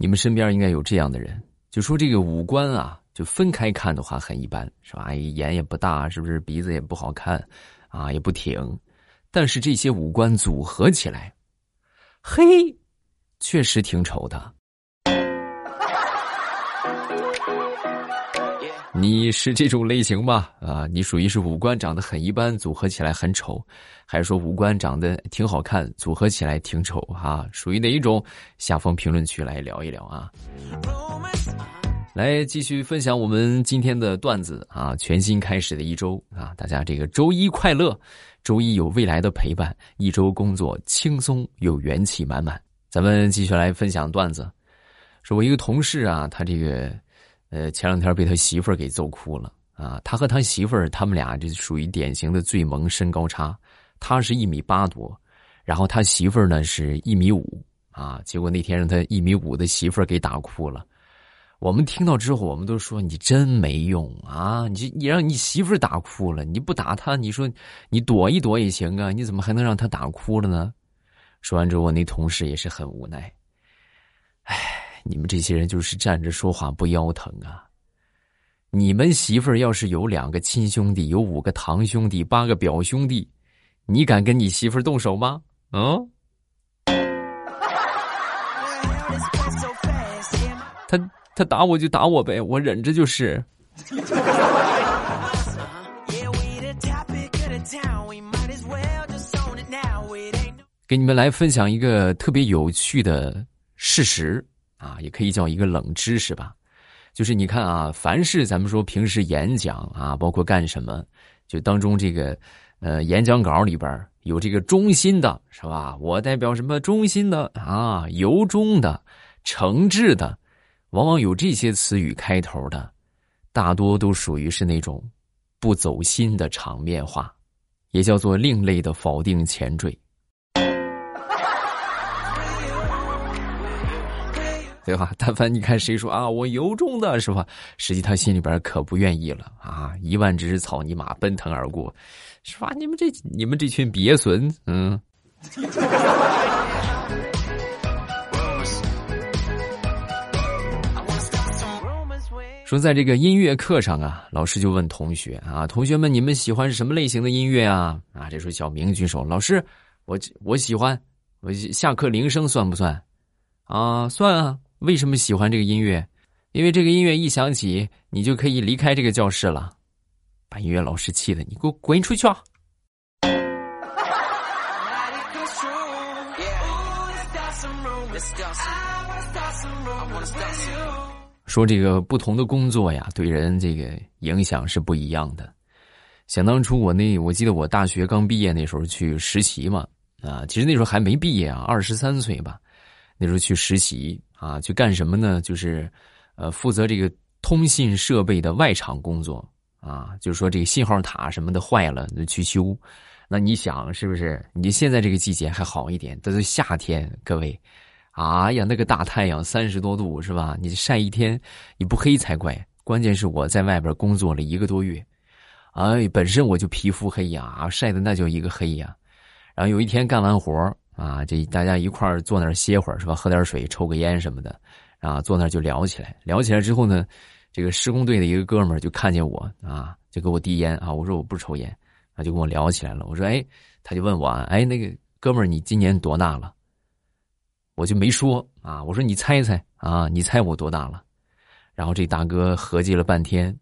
你们身边应该有这样的人，就说这个五官啊，就分开看的话很一般，是吧？眼也不大，是不是？鼻子也不好看，啊，也不挺。但是这些五官组合起来，嘿，确实挺丑的。你是这种类型吗？啊，你属于是五官长得很一般，组合起来很丑，还是说五官长得挺好看，组合起来挺丑？哈，属于哪一种？下方评论区来聊一聊啊！来继续分享我们今天的段子啊！全新开始的一周啊，大家这个周一快乐，周一有未来的陪伴，一周工作轻松又元气满满。咱们继续来分享段子，说我一个同事啊，他这个。呃，前两天被他媳妇儿给揍哭了啊！他和他媳妇儿，他们俩这属于典型的最萌身高差，他是一米八多，然后他媳妇儿呢是一米五啊。结果那天让他一米五的媳妇儿给打哭了。我们听到之后，我们都说你真没用啊！你你让你媳妇儿打哭了，你不打他，你说你躲一躲也行啊？你怎么还能让他打哭了呢？说完之后，我那同事也是很无奈，唉。你们这些人就是站着说话不腰疼啊！你们媳妇儿要是有两个亲兄弟，有五个堂兄弟，八个表兄弟，你敢跟你媳妇儿动手吗？嗯？他他打我就打我呗，我忍着就是。给你们来分享一个特别有趣的事实。啊，也可以叫一个冷知识吧，就是你看啊，凡是咱们说平时演讲啊，包括干什么，就当中这个，呃，演讲稿里边有这个中心的，是吧？我代表什么中心的啊？由衷的、诚挚的，往往有这些词语开头的，大多都属于是那种不走心的场面话，也叫做另类的否定前缀。对吧？但凡你看谁说啊，我由衷的是吧？实际他心里边可不愿意了啊！一万只草泥马奔腾而过，是吧？你们这你们这群鳖孙，嗯。说在这个音乐课上啊，老师就问同学啊，同学们你们喜欢什么类型的音乐啊？啊，这时候小明举手，老师，我我喜欢，我下课铃声算不算？啊，算啊。为什么喜欢这个音乐？因为这个音乐一响起，你就可以离开这个教室了。把音乐老师气的，你给我滚出去啊！说这个不同的工作呀，对人这个影响是不一样的。想当初我那，我记得我大学刚毕业那时候去实习嘛，啊，其实那时候还没毕业啊，二十三岁吧，那时候去实习。啊，去干什么呢？就是，呃，负责这个通信设备的外场工作啊。就是说，这个信号塔什么的坏了，就去修。那你想，是不是？你现在这个季节还好一点，都是夏天，各位，哎呀，那个大太阳三十多度，是吧？你晒一天，你不黑才怪。关键是我在外边工作了一个多月，哎，本身我就皮肤黑呀，晒的那叫一个黑呀。然后有一天干完活啊，这大家一块儿坐那儿歇会儿是吧？喝点水，抽个烟什么的，啊，坐那儿就聊起来。聊起来之后呢，这个施工队的一个哥们儿就看见我啊，就给我递烟啊。我说我不抽烟，啊就跟我聊起来了。我说哎，他就问我哎，那个哥们儿你今年多大了？我就没说啊。我说你猜猜啊，你猜我多大了？然后这大哥合计了半天，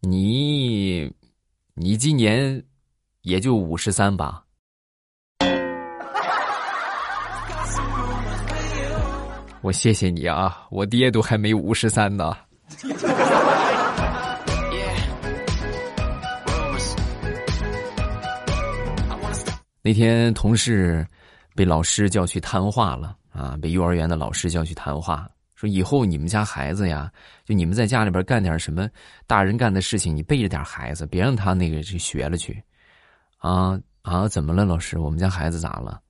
你你今年也就五十三吧。我谢谢你啊，我爹都还没五十三呢。那天同事被老师叫去谈话了啊，被幼儿园的老师叫去谈话，说以后你们家孩子呀，就你们在家里边干点什么大人干的事情，你背着点孩子，别让他那个去学了去。啊啊，怎么了，老师？我们家孩子咋了？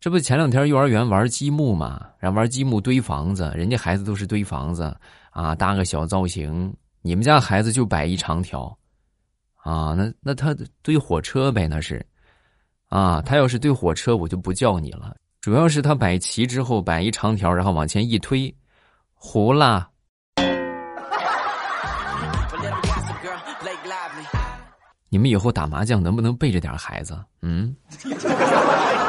这不前两天幼儿园玩积木嘛，然后玩积木堆房子，人家孩子都是堆房子啊，搭个小造型。你们家孩子就摆一长条，啊，那那他堆火车呗，那是，啊，他要是堆火车，我就不叫你了。主要是他摆齐之后摆一长条，然后往前一推，糊了。你们以后打麻将能不能背着点孩子？嗯。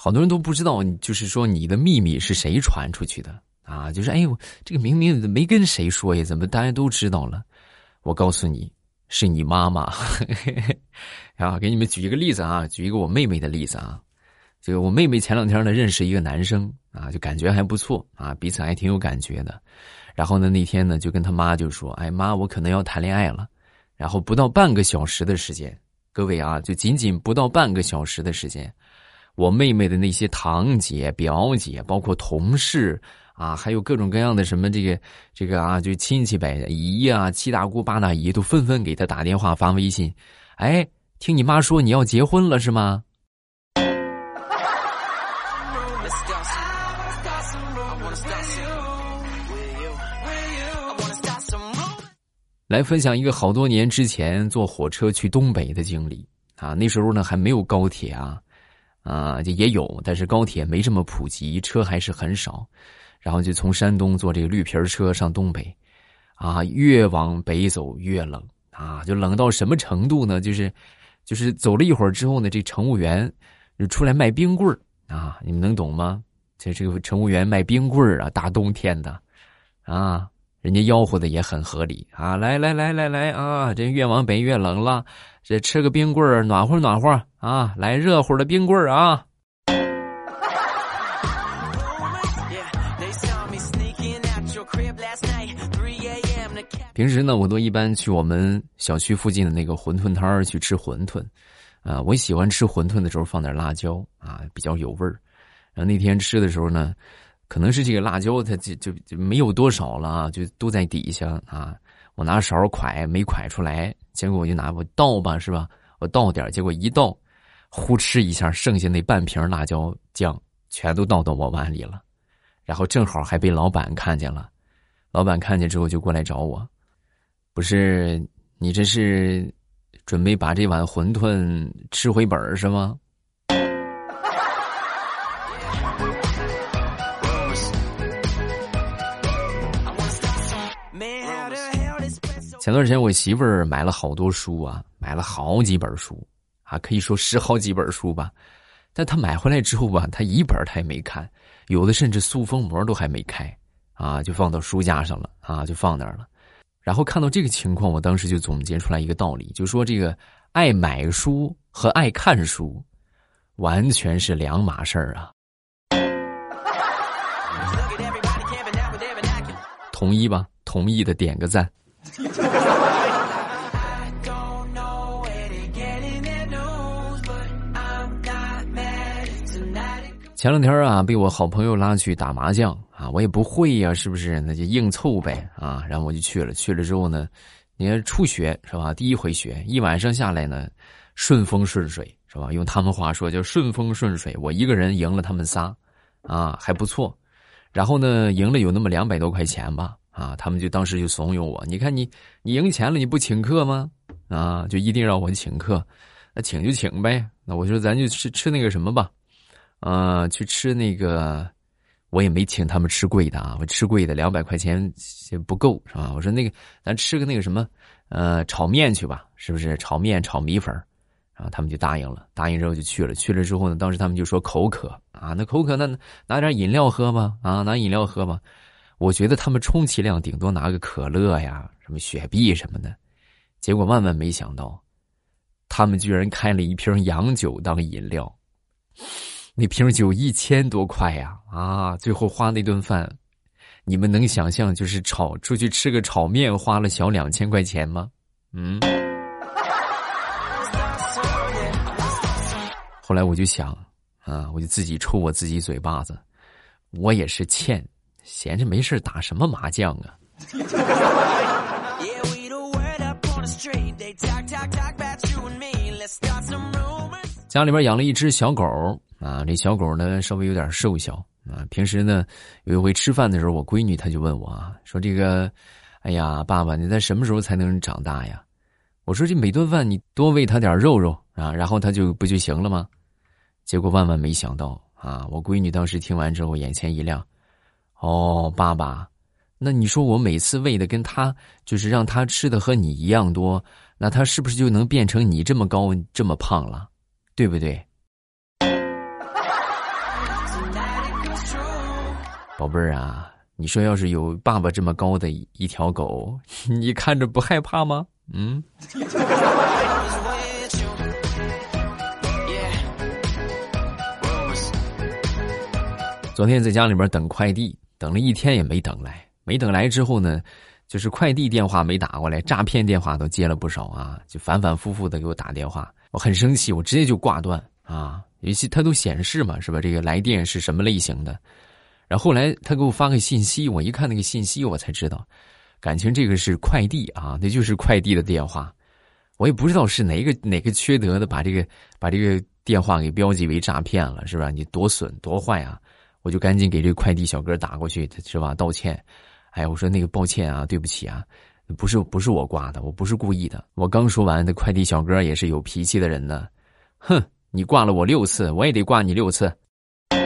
好多人都不知道，就是说你的秘密是谁传出去的啊？就是哎呦，这个明明没跟谁说呀，怎么大家都知道了？我告诉你，是你妈妈。啊，给你们举一个例子啊，举一个我妹妹的例子啊。这个我妹妹前两天呢认识一个男生啊，就感觉还不错啊，彼此还挺有感觉的。然后呢那天呢就跟他妈就说：“哎妈，我可能要谈恋爱了。”然后不到半个小时的时间，各位啊，就仅仅不到半个小时的时间，我妹妹的那些堂姐、表姐，包括同事啊，还有各种各样的什么这个这个啊，就亲戚呗，姨啊、七大姑八大姨都纷纷给他打电话发微信：“哎，听你妈说你要结婚了是吗？”来分享一个好多年之前坐火车去东北的经历啊！那时候呢还没有高铁啊，啊就也有，但是高铁没这么普及，车还是很少。然后就从山东坐这个绿皮车上东北，啊，越往北走越冷啊，就冷到什么程度呢？就是就是走了一会儿之后呢，这乘务员就出来卖冰棍儿啊，你们能懂吗？这这个乘务员卖冰棍儿啊，大冬天的啊。人家吆喝的也很合理啊！来来来来来啊！这越往北越冷了，这吃个冰棍儿暖和暖和啊！来热乎的冰棍儿啊！平时呢，我都一般去我们小区附近的那个馄饨摊儿去吃馄饨，啊，我喜欢吃馄饨的时候放点辣椒啊，比较有味儿。然后那天吃的时候呢。可能是这个辣椒，它就就就没有多少了，就都在底下啊。我拿勺蒯没蒯出来，结果我就拿我倒吧，是吧？我倒点，结果一倒，呼哧一下，剩下那半瓶辣椒酱全都倒到我碗里了。然后正好还被老板看见了，老板看见之后就过来找我，不是你这是准备把这碗馄饨吃回本是吗？前段时间我媳妇儿买了好多书啊，买了好几本书，啊，可以说十好几本书吧。但她买回来之后吧，她一本她也没看，有的甚至塑封膜都还没开，啊，就放到书架上了，啊，就放那儿了。然后看到这个情况，我当时就总结出来一个道理，就说这个爱买书和爱看书，完全是两码事儿啊。同意吧？同意的点个赞。前两天啊，被我好朋友拉去打麻将啊，我也不会呀，是不是？那就硬凑呗啊，然后我就去了。去了之后呢，你看初学是吧？第一回学，一晚上下来呢，顺风顺水是吧？用他们话说叫顺风顺水。我一个人赢了他们仨，啊，还不错。然后呢，赢了有那么两百多块钱吧。啊，他们就当时就怂恿我，你看你你赢钱了，你不请客吗？啊，就一定让我请客，那请就请呗。那我说咱就吃吃那个什么吧，啊，去吃那个，我也没请他们吃贵的啊，我吃贵的两百块钱不够是吧？我说那个咱吃个那个什么，呃，炒面去吧，是不是？炒面炒米粉，然后他们就答应了，答应之后就去了。去了之后呢，当时他们就说口渴啊，那口渴那拿点饮料喝吧，啊，拿饮料喝吧。我觉得他们充其量顶多拿个可乐呀，什么雪碧什么的，结果万万没想到，他们居然开了一瓶洋酒当饮料，那瓶酒一千多块呀！啊，最后花那顿饭，你们能想象就是炒出去吃个炒面花了小两千块钱吗？嗯。后来我就想，啊，我就自己抽我自己嘴巴子，我也是欠。闲着没事打什么麻将啊？家里边养了一只小狗啊，这小狗呢稍微有点瘦小啊。平时呢有一回吃饭的时候，我闺女她就问我啊，说这个，哎呀，爸爸，你在什么时候才能长大呀？我说这每顿饭你多喂它点肉肉啊，然后它就不就行了吗？结果万万没想到啊！我闺女当时听完之后眼前一亮，哦，爸爸，那你说我每次喂的跟他就是让他吃的和你一样多，那他是不是就能变成你这么高这么胖了？对不对？宝贝儿啊，你说要是有爸爸这么高的一条狗，你看着不害怕吗？嗯。昨天在家里边等快递，等了一天也没等来。没等来之后呢，就是快递电话没打过来，诈骗电话都接了不少啊，就反反复复的给我打电话，我很生气，我直接就挂断啊。尤其他都显示嘛，是吧？这个来电是什么类型的？然后后来他给我发个信息，我一看那个信息，我才知道。感情这个是快递啊，那就是快递的电话，我也不知道是哪个哪个缺德的把这个把这个电话给标记为诈骗了，是吧？你多损多坏啊！我就赶紧给这个快递小哥打过去，是吧？道歉，哎，我说那个抱歉啊，对不起啊，不是不是我挂的，我不是故意的。我刚说完，那快递小哥也是有脾气的人呢，哼，你挂了我六次，我也得挂你六次。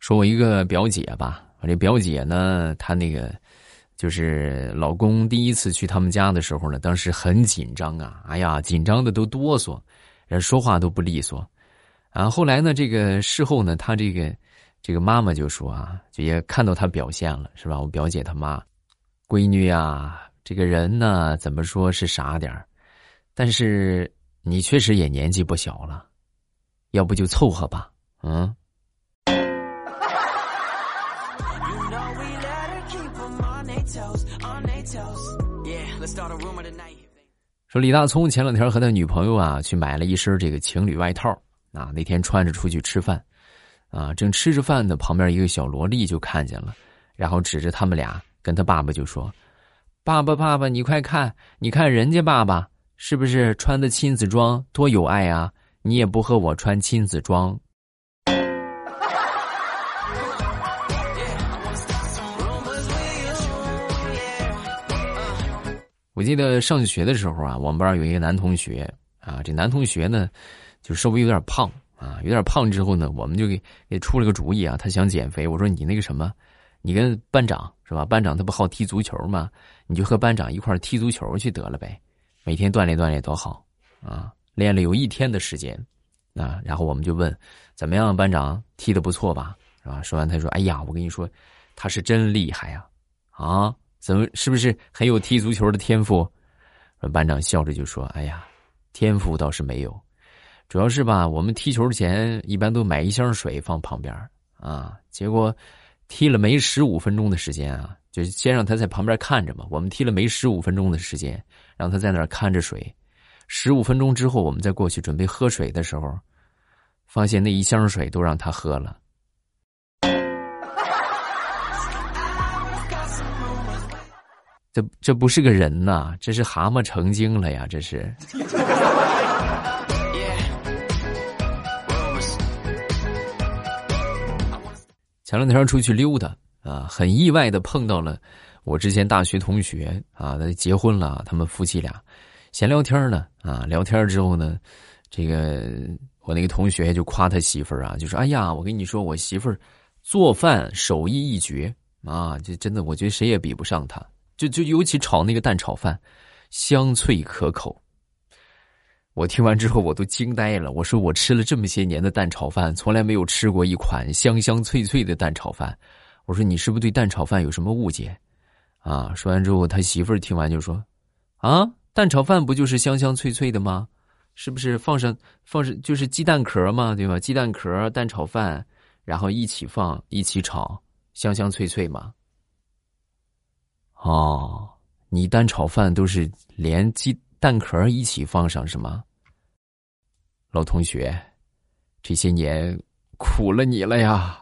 说我一个表姐吧，我这表姐呢，她那个就是老公第一次去他们家的时候呢，当时很紧张啊，哎呀，紧张的都哆嗦，人说话都不利索。啊，后来呢，这个事后呢，他这个这个妈妈就说啊，就也看到他表现了，是吧？我表姐他妈，闺女啊，这个人呢，怎么说是傻点儿，但是你确实也年纪不小了，要不就凑合吧，嗯。说李大聪前两天和他女朋友啊去买了一身这个情侣外套啊，那天穿着出去吃饭，啊，正吃着饭呢，旁边一个小萝莉就看见了，然后指着他们俩跟他爸爸就说：“爸爸，爸爸，你快看，你看人家爸爸是不是穿的亲子装，多有爱啊？你也不和我穿亲子装。”我记得上学的时候啊，我们班有一个男同学啊，这男同学呢，就稍微有点胖啊，有点胖之后呢，我们就给给出了个主意啊，他想减肥。我说你那个什么，你跟班长是吧？班长他不好踢足球吗？你就和班长一块踢足球去得了呗，每天锻炼锻炼多好啊！练了有一天的时间啊，然后我们就问怎么样，班长踢的不错吧？是吧？说完他说：“哎呀，我跟你说，他是真厉害呀，啊。”怎么是不是很有踢足球的天赋？班长笑着就说：“哎呀，天赋倒是没有，主要是吧，我们踢球前一般都买一箱水放旁边啊。结果踢了没十五分钟的时间啊，就先让他在旁边看着嘛。我们踢了没十五分钟的时间，让他在那儿看着水。十五分钟之后，我们再过去准备喝水的时候，发现那一箱水都让他喝了。”这这不是个人呐，这是蛤蟆成精了呀！这是。前两天出去溜达啊，很意外的碰到了我之前大学同学啊，他结婚了，他们夫妻俩闲聊天呢啊，聊天之后呢，这个我那个同学就夸他媳妇儿啊，就说：“哎呀，我跟你说，我媳妇儿做饭手艺一绝啊，这真的，我觉得谁也比不上她。”就就尤其炒那个蛋炒饭，香脆可口。我听完之后我都惊呆了。我说我吃了这么些年的蛋炒饭，从来没有吃过一款香香脆脆的蛋炒饭。我说你是不是对蛋炒饭有什么误解？啊！说完之后，他媳妇儿听完就说：“啊，蛋炒饭不就是香香脆脆的吗？是不是放上放上就是鸡蛋壳嘛，对吧？鸡蛋壳蛋炒饭，然后一起放一起炒，香香脆脆嘛。”哦，你蛋炒饭都是连鸡蛋壳一起放上是吗？老同学，这些年苦了你了呀！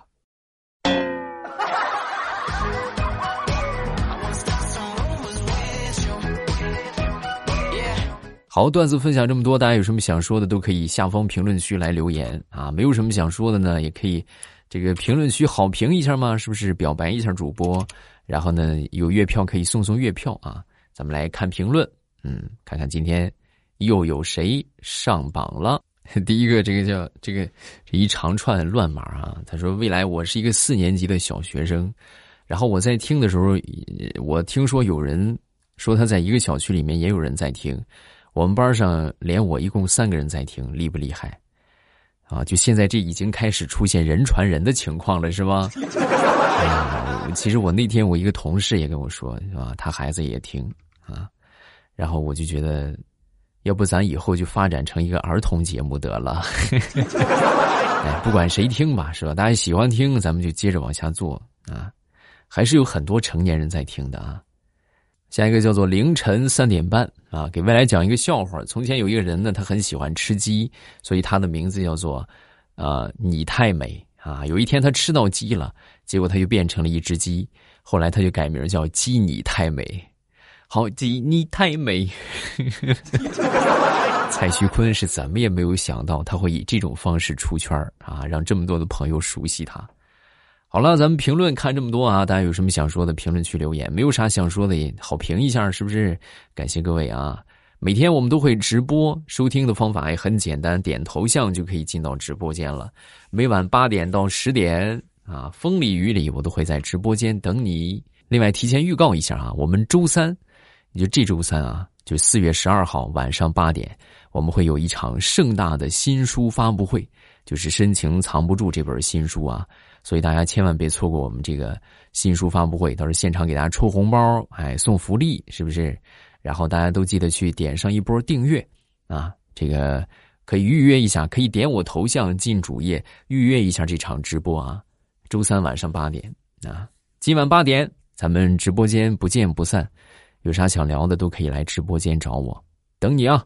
好，段子分享这么多，大家有什么想说的都可以下方评论区来留言啊。没有什么想说的呢，也可以。这个评论区好评一下嘛，是不是表白一下主播？然后呢，有月票可以送送月票啊！咱们来看评论，嗯，看看今天又有谁上榜了。第一个，这个叫这个这一长串乱码啊，他说：“未来我是一个四年级的小学生，然后我在听的时候，我听说有人说他在一个小区里面也有人在听，我们班上连我一共三个人在听，厉不厉害？”啊，就现在这已经开始出现人传人的情况了，是吗？哎呀，其实我那天我一个同事也跟我说，是吧？他孩子也听啊，然后我就觉得，要不咱以后就发展成一个儿童节目得了。哎，不管谁听吧，是吧？大家喜欢听，咱们就接着往下做啊。还是有很多成年人在听的啊。下一个叫做凌晨三点半啊，给未来讲一个笑话。从前有一个人呢，他很喜欢吃鸡，所以他的名字叫做，呃，你太美啊。有一天他吃到鸡了，结果他就变成了一只鸡，后来他就改名叫鸡你太美。好，鸡你太美。蔡徐坤是怎么也没有想到他会以这种方式出圈啊，让这么多的朋友熟悉他。好了，咱们评论看这么多啊，大家有什么想说的，评论区留言；没有啥想说的，也好评一下，是不是？感谢各位啊！每天我们都会直播，收听的方法也很简单，点头像就可以进到直播间了。每晚八点到十点啊，风里雨里，我都会在直播间等你。另外，提前预告一下啊，我们周三，也就这周三啊，就四月十二号晚上八点，我们会有一场盛大的新书发布会，就是《深情藏不住》这本新书啊。所以大家千万别错过我们这个新书发布会，到时候现场给大家抽红包，哎，送福利，是不是？然后大家都记得去点上一波订阅啊，这个可以预约一下，可以点我头像进主页预约一下这场直播啊。周三晚上八点啊，今晚八点咱们直播间不见不散。有啥想聊的都可以来直播间找我，等你啊。